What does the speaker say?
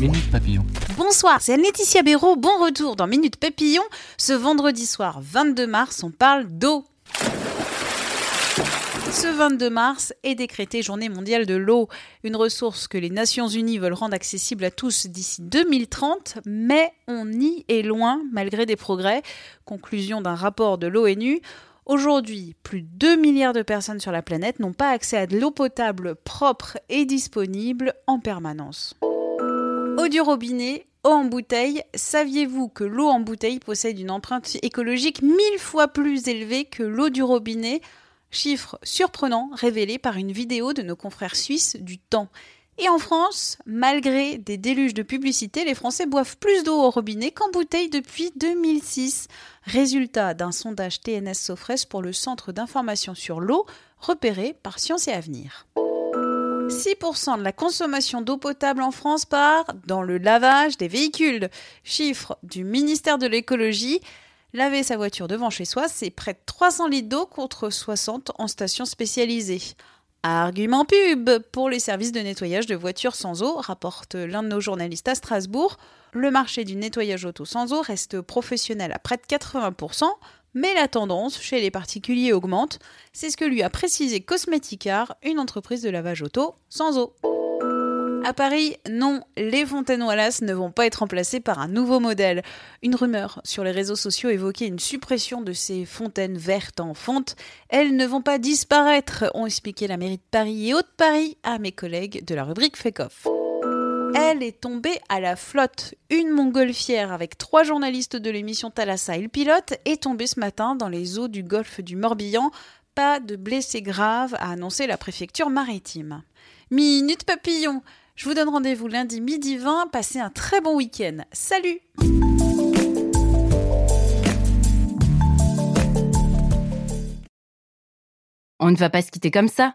Minute Papillon. Bonsoir, c'est Laetitia Béraud. Bon retour dans Minute Papillon. Ce vendredi soir 22 mars, on parle d'eau. Ce 22 mars est décrétée Journée mondiale de l'eau, une ressource que les Nations Unies veulent rendre accessible à tous d'ici 2030, mais on y est loin malgré des progrès. Conclusion d'un rapport de l'ONU. Aujourd'hui, plus de 2 milliards de personnes sur la planète n'ont pas accès à de l'eau potable propre et disponible en permanence. Eau du robinet, eau en bouteille, saviez-vous que l'eau en bouteille possède une empreinte écologique mille fois plus élevée que l'eau du robinet? Chiffre surprenant révélé par une vidéo de nos confrères suisses du temps. Et en France, malgré des déluges de publicité, les Français boivent plus d'eau au robinet qu'en bouteille depuis 2006. Résultat d'un sondage TNS Sofres pour le Centre d'information sur l'eau, repéré par Sciences et Avenir. 6% de la consommation d'eau potable en France part dans le lavage des véhicules. Chiffre du ministère de l'écologie. Laver sa voiture devant chez soi, c'est près de 300 litres d'eau contre 60 en station spécialisée. Argument pub pour les services de nettoyage de voitures sans eau, rapporte l'un de nos journalistes à Strasbourg. Le marché du nettoyage auto sans eau reste professionnel à près de 80%, mais la tendance chez les particuliers augmente. C'est ce que lui a précisé Cosmeticar, une entreprise de lavage auto sans eau. À Paris, non, les fontaines Wallace ne vont pas être remplacées par un nouveau modèle. Une rumeur sur les réseaux sociaux évoquait une suppression de ces fontaines vertes en fonte. Elles ne vont pas disparaître, ont expliqué la mairie de Paris et Haute-Paris à mes collègues de la rubrique Off. Elle est tombée à la flotte. Une montgolfière avec trois journalistes de l'émission Thalassa et le pilote est tombée ce matin dans les eaux du golfe du Morbihan. Pas de blessés graves, a annoncé la préfecture maritime. Minute papillon je vous donne rendez-vous lundi midi 20. Passez un très bon week-end. Salut On ne va pas se quitter comme ça.